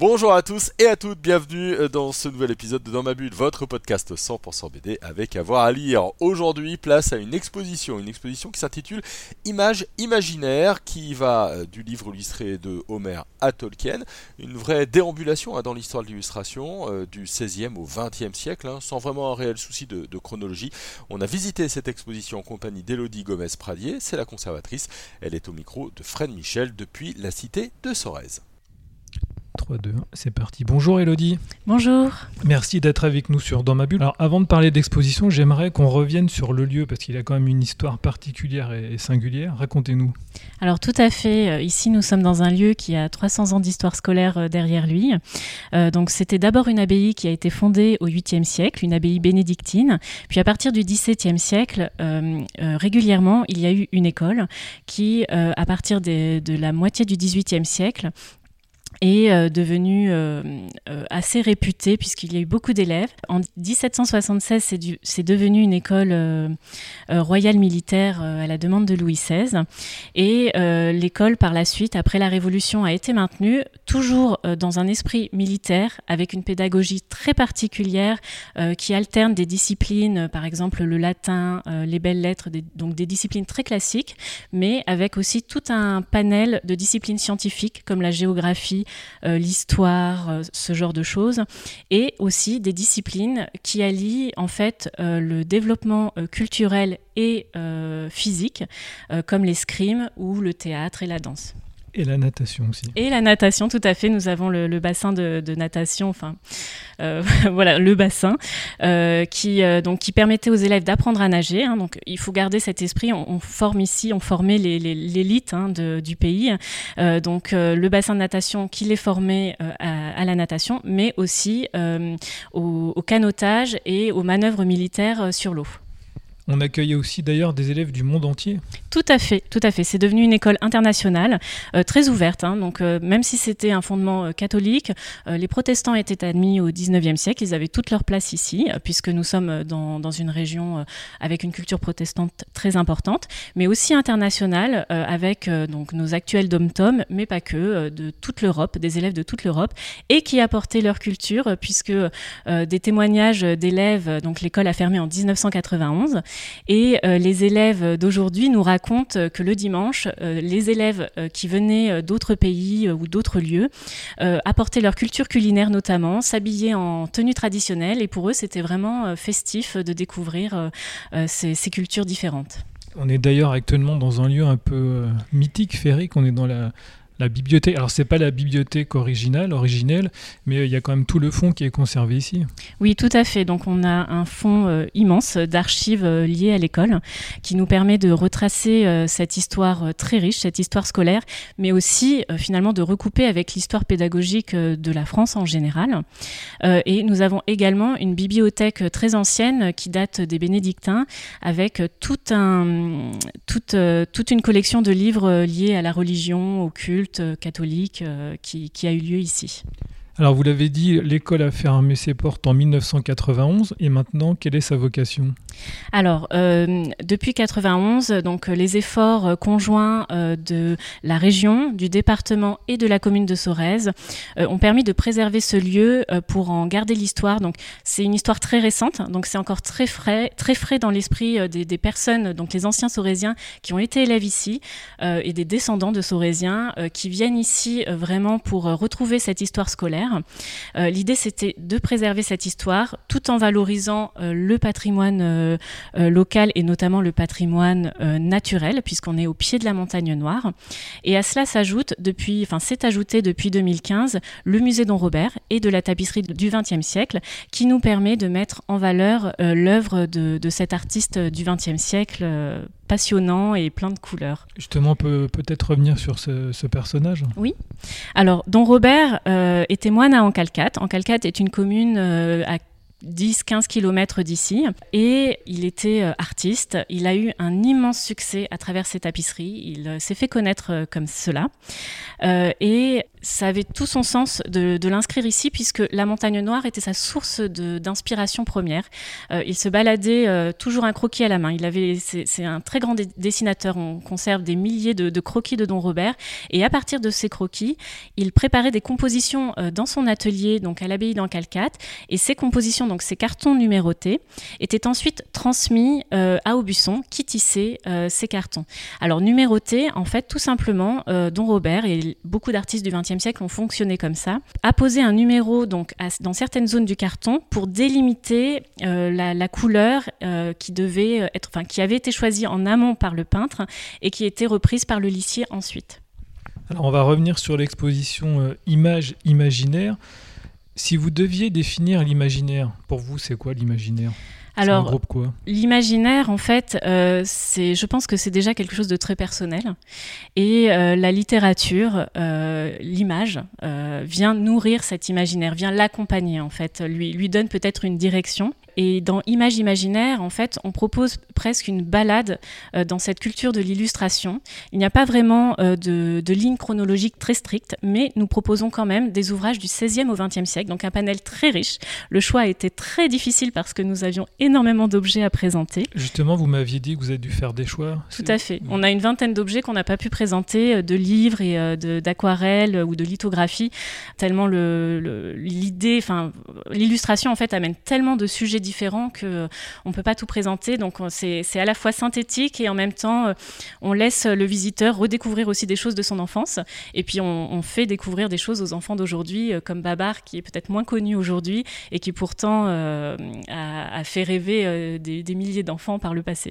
Bonjour à tous et à toutes, bienvenue euh, dans ce nouvel épisode de Dans ma bulle, votre podcast 100% BD avec avoir à lire. Aujourd'hui, place à une exposition, une exposition qui s'intitule Images imaginaires, qui va euh, du livre illustré de Homer à Tolkien, une vraie déambulation hein, dans l'histoire de l'illustration euh, du 16e au 20e siècle, hein, sans vraiment un réel souci de, de, chronologie. On a visité cette exposition en compagnie d'Elodie Gomez-Pradier, c'est la conservatrice, elle est au micro de Fred Michel depuis la cité de Sorèze. 3, 2, 1, c'est parti. Bonjour Elodie. Bonjour. Merci d'être avec nous sur Dans ma bulle. Alors avant de parler d'exposition, j'aimerais qu'on revienne sur le lieu parce qu'il a quand même une histoire particulière et singulière. Racontez-nous. Alors tout à fait. Euh, ici, nous sommes dans un lieu qui a 300 ans d'histoire scolaire euh, derrière lui. Euh, donc c'était d'abord une abbaye qui a été fondée au 8e siècle, une abbaye bénédictine. Puis à partir du 17e siècle, euh, euh, régulièrement, il y a eu une école qui, à partir des, de la moitié du 18e siècle, est euh, devenue euh, euh, assez réputée puisqu'il y a eu beaucoup d'élèves. En 1776, c'est, c'est devenu une école euh, euh, royale militaire à la demande de Louis XVI. Et l'école, par la suite, après la Révolution, a été maintenue, toujours dans un esprit militaire, avec une pédagogie très particulière qui alterne des disciplines, par exemple le latin, les belles lettres, des, donc des disciplines très classiques, mais avec aussi tout un panel de disciplines scientifiques comme la géographie, l'histoire, euh, ce genre de choses, et aussi des disciplines qui allient en fait euh, le développement culturel et physique, comme l'escrime ou le théâtre et la danse. Et la natation aussi. Et la natation, tout à fait. Nous avons le, bassin de, natation, enfin, euh, voilà, le bassin, euh, qui, euh, donc, qui permettait aux élèves d'apprendre à nager. Hein, donc, il faut garder cet esprit. On, forme ici, on formait l'élite hein, du pays. Donc, le bassin de natation qui les formait à, la natation, mais aussi au, au canotage et aux manœuvres militaires sur l'eau. On accueillait aussi d'ailleurs des élèves du monde entier. Tout à fait, tout à fait. C'est devenu une école internationale, euh, très ouverte. Hein, donc, euh, même si c'était un fondement euh, catholique, les protestants étaient admis au 19e siècle. Ils avaient toute leur place ici, puisque nous sommes dans, dans une région avec une culture protestante très importante, mais aussi internationale, avec donc nos actuels dom-tom, mais pas que, de toute l'Europe, des élèves de toute l'Europe, et qui apportaient leur culture, puisque des témoignages d'élèves, donc l'école a fermé en 1991, et euh, les élèves d'aujourd'hui nous racontent que le dimanche, euh, les élèves euh, qui venaient d'autres pays ou d'autres lieux apportaient leur culture culinaire notamment, s'habillaient en tenue traditionnelle et pour eux c'était vraiment festif de découvrir ces, ces cultures différentes. On est d'ailleurs actuellement dans un lieu un peu mythique, féerique. On est dans la, la bibliothèque. Alors c'est pas la bibliothèque originale, originelle, mais il y a quand même tout le fond qui est conservé ici. Oui, tout à fait. Donc on a un fond euh, immense d'archives euh, liées à l'école qui nous permet de retracer euh, cette histoire très riche, cette histoire scolaire, mais aussi finalement de recouper avec l'histoire pédagogique de la France en général. et nous avons également une bibliothèque très ancienne qui date des bénédictins avec toute une collection de livres liés à la religion, au culte catholique euh, qui, a eu lieu ici. Alors vous l'avez dit, l'école a fermé ses portes en 1991 et maintenant, quelle est sa vocation? Alors, euh, depuis 91, donc les efforts conjoints euh, de la région, du département et de la commune de Sorèze euh, ont permis de préserver ce lieu euh, pour en garder l'histoire. Donc c'est une histoire très récente, donc c'est encore très frais, très frais dans l'esprit euh, des, des, personnes, donc les anciens Sorésiens qui ont été élèves ici euh, et des descendants de Sorésiens qui viennent ici vraiment pour retrouver cette histoire scolaire. Euh, L'idée, c'était de préserver cette histoire tout en valorisant euh, le patrimoine euh, local et notamment le patrimoine naturel, puisqu'on est au pied de la montagne noire. Et à cela s'ajoute, depuis, enfin, s'est ajouté depuis 2015 le musée Don Robert et de la tapisserie du XXe siècle, qui nous permet de mettre en valeur l'œuvre de, de, cet artiste du XXe siècle passionnant et plein de couleurs. Justement, on peut peut-être revenir sur ce, ce, personnage. Oui. Alors, Don Robert euh, était moine à Ancalcat. Ancalcat est une commune euh, à 10-15 km d'ici. Et il était euh, artiste. Il a eu un immense succès à travers ses tapisseries. Il euh, s'est fait connaître comme cela. Euh, et ça avait tout son sens de, l'inscrire ici, puisque la montagne noire était sa source d'inspiration première. Euh, il se baladait euh, toujours un croquis à la main. Il avait, c'est un très grand dessinateur. On conserve des milliers de, croquis de Don Robert, et à partir de ces croquis, il préparait des compositions euh, dans son atelier, donc à l'abbaye d'Ancalcat, et ces compositions, donc ces cartons numérotés, étaient ensuite transmis à Aubusson, qui tissait ces cartons. Alors numérotés, en fait, tout simplement, Don Robert et beaucoup d'artistes du XXe siècle ont fonctionné comme ça, a posé un numéro donc dans certaines zones du carton pour délimiter euh, la, couleur euh, qui devait être, enfin qui avait été choisie en amont par le peintre et qui était reprise par le lissier ensuite. Alors on va revenir sur l'exposition euh, Images imaginaires. Si vous deviez définir l'imaginaire, pour vous c'est quoi l'imaginaire? Alors, l'imaginaire, en fait, euh, c'est, je pense que c'est déjà quelque chose de très personnel. Et euh, la littérature, euh, l'image, vient nourrir cet imaginaire, vient l'accompagner, en fait, lui, lui donne peut-être une direction. Et dans Image imaginaire, en fait, on propose presque une balade euh, dans cette culture de l'illustration. Il n'y a pas vraiment euh, de, de, ligne chronologique très stricte, mais nous proposons quand même des ouvrages du 16e au 20e siècle, donc un panel très riche. Le choix a été très difficile parce que nous avions énormément d'objets à présenter. Justement, vous m'aviez dit que vous avez dû faire des choix. Tout à fait. On a une vingtaine d'objets qu'on n'a pas pu présenter, euh, de livres et d'aquarelles ou de lithographies, tellement l'idée, enfin, l'illustration en fait amène tellement de sujets différents que euh, on peut pas tout présenter. Donc c'est à la fois synthétique et en même temps euh, on laisse le visiteur redécouvrir aussi des choses de son enfance. Et puis on, fait découvrir des choses aux enfants d'aujourd'hui, euh, comme Babar qui est peut-être moins connu aujourd'hui et qui pourtant a, fait rêver des, milliers d'enfants par le passé.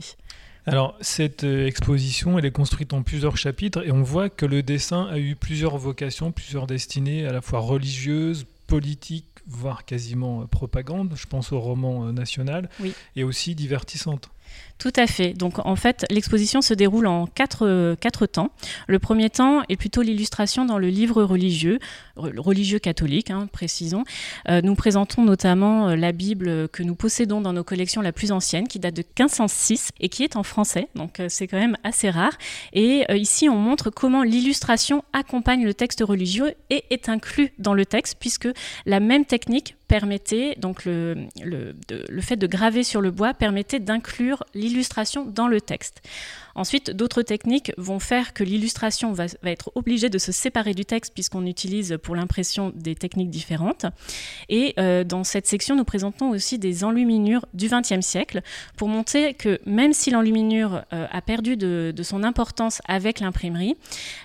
Alors, cette exposition, elle est construite en plusieurs chapitres et on voit que le dessin a eu plusieurs vocations, plusieurs destinées, à la fois religieuses, politiques, voire quasiment propagande, je pense au roman euh, national, et aussi divertissante. Tout à fait. Donc en fait, l'exposition se déroule en quatre, quatre temps. Le premier temps est plutôt l'illustration dans le livre religieux, religieux catholique, hein, précisons. Euh, nous présentons notamment euh, la Bible que nous possédons dans nos collections la plus ancienne, qui date de 1506 et qui est en français. Donc euh, c'est quand même assez rare. Et ici, on montre comment l'illustration accompagne le texte religieux et est inclus dans le texte, puisque la même technique permettait, donc le, le, le fait de graver sur le bois permettait d'inclure l'illustration dans le texte. Ensuite, d'autres techniques vont faire que l'illustration va, être obligée de se séparer du texte puisqu'on utilise pour l'impression des techniques différentes. Et euh, dans cette section, nous présentons aussi des enluminures du XXe siècle pour montrer que même si l'enluminure euh, a perdu de, son importance avec l'imprimerie,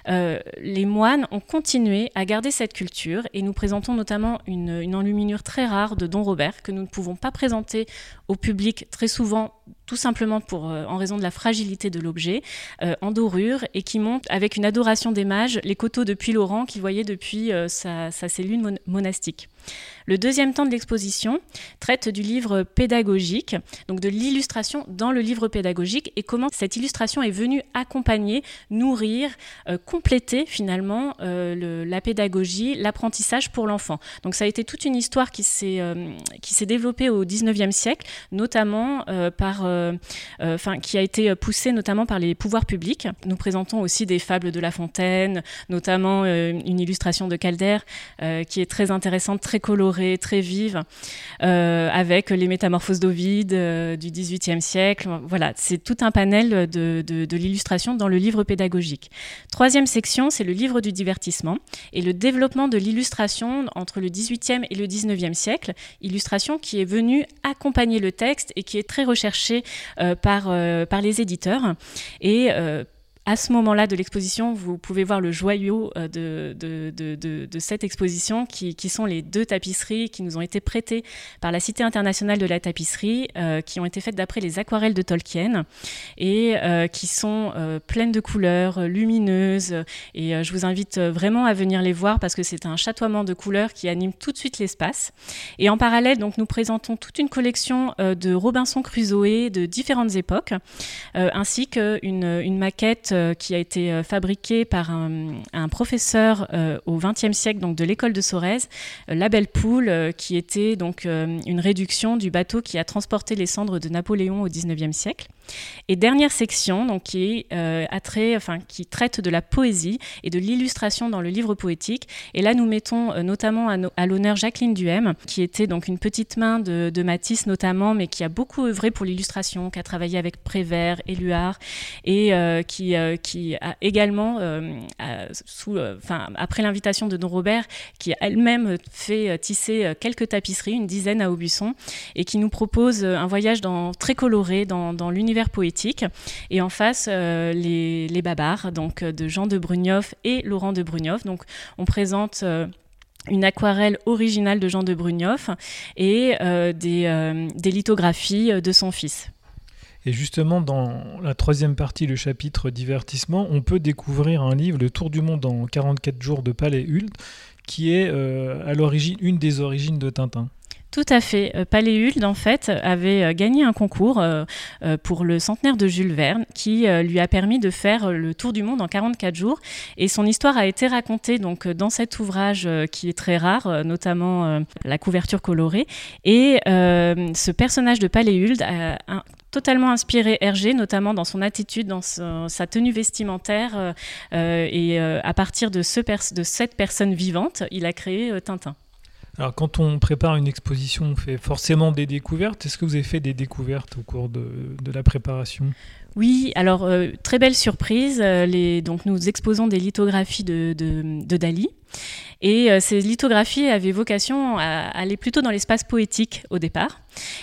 euh, les moines ont continué à garder cette culture et nous présentons notamment une enluminure très rare de Don Robert que nous ne pouvons pas présenter au public très souvent tout simplement pour, en raison de la fragilité de l'objet euh, en dorure et qui montre avec une adoration des mages les coteaux de Puy-Laurent qu'il voyait depuis euh, sa, cellule monastique. Le deuxième temps de l'exposition traite du livre pédagogique, donc de l'illustration dans le livre pédagogique et comment cette illustration est venue accompagner, nourrir, euh, compléter finalement euh, la pédagogie, l'apprentissage pour l'enfant. Donc ça a été toute une histoire qui s'est euh, développée au 19e siècle, notamment par, enfin qui a été poussée notamment par les pouvoirs publics. Nous présentons aussi des fables de La Fontaine, notamment une illustration de Calder qui est très intéressante, très colorée, très vive, euh, avec les métamorphoses d'Ovide euh, du XVIIIe siècle. Voilà, c'est tout un panel de, l'illustration dans le livre pédagogique. Troisième section, c'est le livre du divertissement et le développement de l'illustration entre le XVIIIe et le XIXe siècle, illustration qui est venue accompagner le texte et qui est très recherchée euh, par les éditeurs. Et à ce moment-là de l'exposition, vous pouvez voir le joyau euh, de, cette exposition, qui, qui, sont les deux tapisseries qui nous ont été prêtées par la Cité internationale de la tapisserie, euh, qui ont été faites d'après les aquarelles de Tolkien, et euh, qui sont pleines de couleurs, lumineuses. Et je vous invite vraiment à venir les voir parce que c'est un chatoiement de couleurs qui anime tout de suite l'espace. Et en parallèle, donc, nous présentons toute une collection de Robinson Crusoe de différentes époques, ainsi qu'une une maquette qui a été fabriqué par un, professeur au XXe siècle donc de l'école de Sorèze, la Belle Poule, qui était donc une réduction du bateau qui a transporté les cendres de Napoléon au XIXe siècle. Et dernière section, donc qui, traite de la poésie et de l'illustration dans le livre poétique. Et là, nous mettons notamment à, l'honneur Jacqueline Duhem, qui était donc une petite main de, de Matisse notamment, mais qui a beaucoup œuvré pour l'illustration, qui a travaillé avec Prévert, Éluard, et euh, qui, euh, qui a également, euh, sous, après l'invitation de Don Robert, qui a elle-même fait tisser quelques tapisseries, une dizaine à Aubusson, et qui nous propose un voyage dans, très coloré dans, l'univers poétique. Et en face, les, les Babars, donc de Jean de Brugnoff et Laurent de Brugnoff. Donc on présente une aquarelle originale de Jean de Brugnoff et euh, euh, des, lithographies de son fils. Et justement, dans la troisième partie, le chapitre divertissement, on peut découvrir un livre, Le Tour du monde en 44 jours de Palais Hult, qui est euh, à l'origine une des origines de Tintin. Tout à fait. Euh, Paléhulde, en fait, avait euh, gagné un concours euh, pour le centenaire de Jules Verne qui lui a permis de faire le tour du monde en 44 jours. Et son histoire a été racontée donc, dans cet ouvrage qui est très rare, notamment la couverture colorée. Et ce personnage de Paléhulde a totalement inspiré Hergé, notamment dans son attitude, dans sa tenue vestimentaire. et à partir de cette personne vivante, il a créé Tintin. Alors, quand on prépare une exposition, on fait forcément des découvertes. Est-ce que vous avez fait des découvertes au cours de, la préparation? Oui, alors euh, très belle surprise. Euh, donc nous exposons des lithographies de Dali. Et euh, ces lithographies avaient vocation à aller plutôt dans l'espace poétique au départ.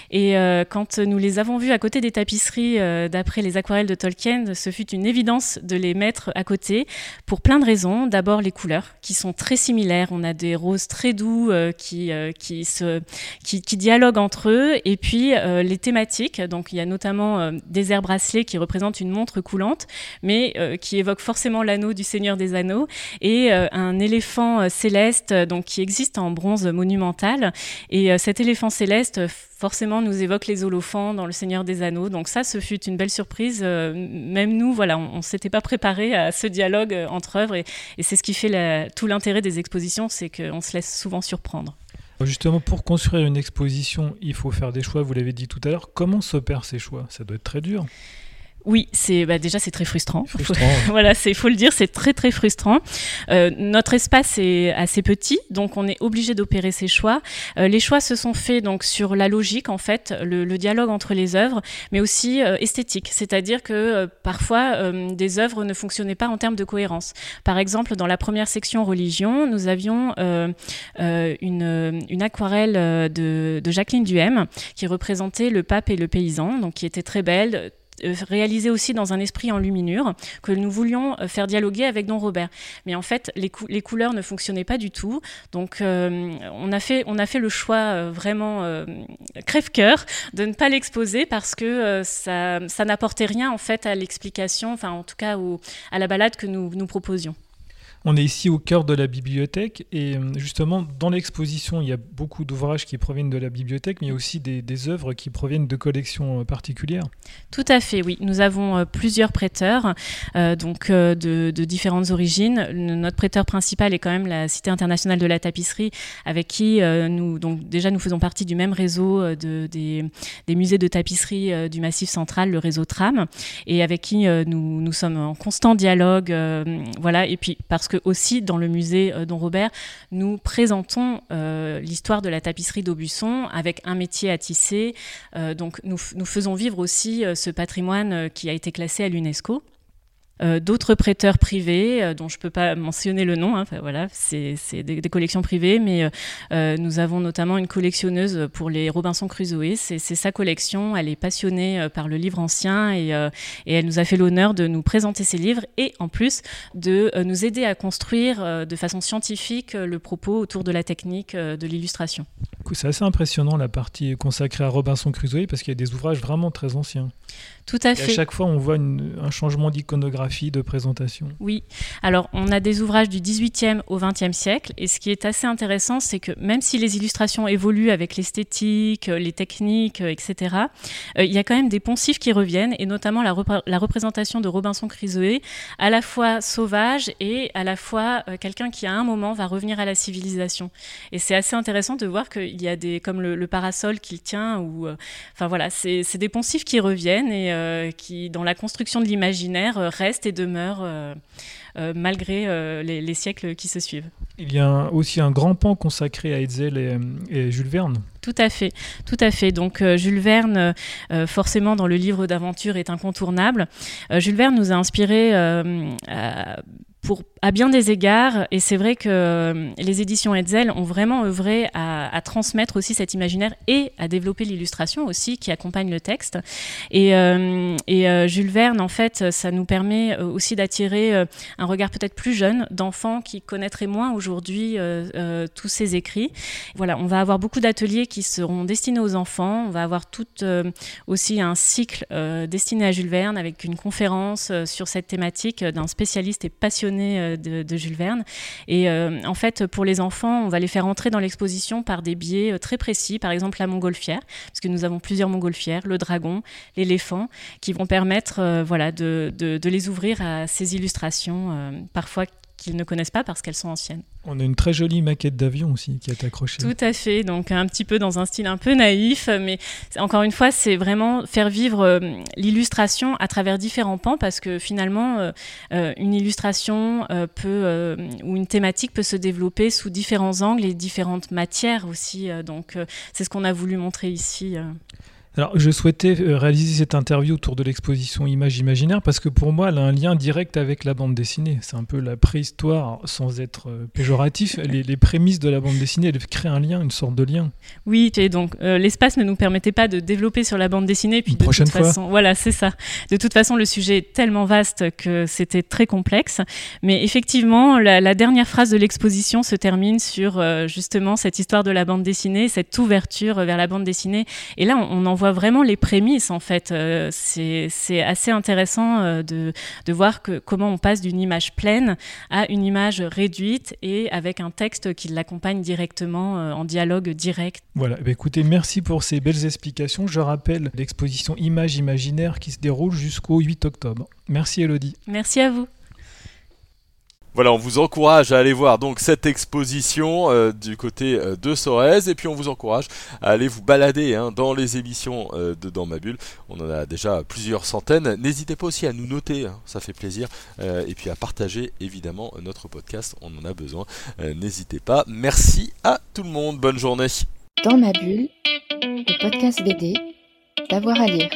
Et euh, quand nous les avons vues à côté des tapisseries euh, d'après les aquarelles de Tolkien, ce fut une évidence de les mettre à côté pour plein de raisons. D'abord les couleurs qui sont très similaires. On a des roses très doux qui, qui, se, qui, dialoguent entre eux. Et puis les thématiques. Donc il y a notamment des airs bracelets qui représentent une montre coulante, mais qui évoquent forcément l'anneau du Seigneur des Anneaux et un éléphant donc, qui existe en bronze monumental. Et cet éléphant céleste forcément nous évoque les holophants dans Le Seigneur des Anneaux. Donc ça, ce fut une belle surprise. Euh, même nous, voilà, on ne s'était pas préparé à ce dialogue euh, entre œuvres. Et, c'est ce qui fait tout l'intérêt des expositions, c'est qu'on se laisse souvent surprendre. Justement, pour construire une exposition, il faut faire des choix, vous l'avez dit tout à l'heure. Comment s'opèrent ces choix? Ça doit être très dur. Oui, c'est bah déjà c'est très frustrant. voilà, c'est faut le dire, c'est très très frustrant. Euh, notre espace est assez petit, donc on est obligé d'opérer ces choix. Euh, les choix se sont faits donc sur la logique en fait, le, dialogue entre les œuvres, mais aussi euh, esthétique, c'est-à-dire que parfois des œuvres ne fonctionnaient pas en termes de cohérence. Par exemple, dans la première section religion, nous avions une, une, aquarelle de, de Jacqueline Duhem qui représentait le pape et le paysan, donc qui était très belle réalisé aussi dans un esprit en luminure que nous voulions euh, faire dialoguer avec Don Robert. Mais en fait, les, couleurs ne fonctionnaient pas du tout. Donc, euh, on, a fait, on a fait le choix vraiment crève-cœur de ne pas l'exposer parce que ça, ça n'apportait rien en fait à l'explication, enfin en tout cas à la balade que nous, nous proposions. On est ici au cœur de la bibliothèque et euh, justement dans l'exposition il y a beaucoup d'ouvrages qui proviennent de la bibliothèque mais il y a aussi des, œuvres qui proviennent de collections euh, particulières. Tout à fait, oui. Nous avons euh, plusieurs prêteurs donc de, différentes origines. Notre prêteur principal est quand même la Cité internationale de la tapisserie avec qui nous donc déjà nous faisons partie du même réseau de, des, musées de tapisserie du Massif central, le réseau TRAM et avec qui nous, nous sommes en constant dialogue. voilà et puis parce que aussi dans le musée euh, Don Robert, nous présentons euh, l'histoire de la tapisserie d'Aubusson avec un métier à tisser. Euh, donc nous, nous, faisons vivre aussi ce patrimoine qui a été classé à l'UNESCO. Euh, d'autres prêteurs privés euh, dont je ne peux pas mentionner le nom. Hein, voilà, c'est des, collections privées, mais euh, nous avons notamment une collectionneuse pour les Robinson Crusoe. C'est sa collection. Elle est passionnée par le livre ancien et, et elle nous a fait l'honneur de nous présenter ses livres et en plus de nous aider à construire de façon scientifique le propos autour de la technique de l'illustration. C'est assez impressionnant la partie consacrée à Robinson Crusoe parce qu'il y a des ouvrages vraiment très anciens. Tout à Et fait. à chaque fois, on voit une- un changement d'iconographie, de présentation. Oui, alors on a des ouvrages du 18e au 20e siècle, et ce qui est assez intéressant, c'est que même si les illustrations évoluent avec l'esthétique, euh, les techniques, euh, etc., euh, il y a quand même des poncifs qui reviennent, et notamment la, repré- la représentation de Robinson Crusoe, à la fois sauvage et à la fois euh, quelqu'un qui à un moment va revenir à la civilisation. Et c'est assez intéressant de voir qu'il y a des, comme le, le parasol qu'il tient, ou, euh, enfin voilà, c'est des poncifs qui reviennent et qui, dans la construction de l'imaginaire, euh, restent et demeurent. Euh, malgré euh, les, les siècles qui se suivent. Il y a un- aussi un grand pan consacré à Hetzel et, et Jules Verne. Tout à fait, tout à fait. Donc euh, Jules Verne, euh, forcément dans le livre d'aventure, est incontournable. Euh, Jules Verne nous a inspiré à- pour, à bien des égards, et c'est vrai que les éditions Hetzel ont vraiment œuvré à, à transmettre aussi cet imaginaire et à développer l'illustration aussi qui accompagne le texte. Et, euh, et euh, Jules Verne, en fait, ça nous permet aussi d'attirer un regard peut-être plus jeune d'enfants qui connaîtraient moins aujourd'hui euh, euh, tous ces écrits. Voilà, on va avoir beaucoup d'ateliers qui seront destinés aux enfants. On va avoir tout euh, aussi un cycle destiné à Jules Verne avec une conférence sur cette thématique d'un spécialiste et passionné de, Jules Verne. Et en fait, pour les enfants, on va les faire entrer dans l'exposition par des biais très précis, par exemple la montgolfière, parce que nous avons plusieurs montgolfières, le dragon, l'éléphant, qui vont permettre voilà, de les ouvrir à ces illustrations, euh, parfois qu'ils ne connaissent pas parce qu'elles sont anciennes. On a une très jolie maquette d'avion aussi qui est accrochée. Tout à fait, donc un petit peu dans un style un peu naïf, mais encore une fois, c'est vraiment faire vivre euh, l'illustration à travers différents pans, parce que finalement, euh, une illustration euh, peut, ou une thématique peut se développer sous différents angles et différentes matières aussi, donc c'est ce qu'on a voulu montrer ici. Alors, je souhaitais euh, réaliser cette interview autour de l'exposition Images imaginaires parce que pour moi, elle a un lien direct avec la bande dessinée. C'est un peu la préhistoire, sans être euh, péjoratif. Les, les prémices de la bande dessinée, elles créent un lien, une sorte de lien. Oui, et donc euh, l'espace ne nous permettait pas de développer sur la bande dessinée. Puis Une de prochaine toute fois. façon, voilà, c'est ça. De toute façon, le sujet est tellement vaste que c'était très complexe. Mais effectivement, la, la dernière phrase de l'exposition se termine sur euh, justement cette histoire de la bande dessinée, cette ouverture vers la bande dessinée. Et là, on, on en voit vraiment les prémices en fait. Euh, c'est assez intéressant euh, de, de voir que, comment on passe d'une image pleine à une image réduite et avec un texte qui l'accompagne directement euh, en dialogue direct. Voilà, Eh écoutez, merci pour ces belles explications. Je rappelle l'exposition Images imaginaires qui se déroule jusqu'au 8 octobre. Merci Elodie. Merci à vous. Voilà, on vous encourage à aller voir donc cette exposition euh, du côté euh, de Sorèze et puis on vous encourage à aller vous balader hein, dans les émissions euh, de Dans ma bulle. On en a déjà plusieurs centaines. N'hésitez pas aussi à nous noter, hein, ça fait plaisir, et puis à partager évidemment notre podcast. On en a besoin. N'hésitez pas. Merci à tout le monde. Bonne journée. Dans ma bulle, le podcast BD, d'avoir à lire.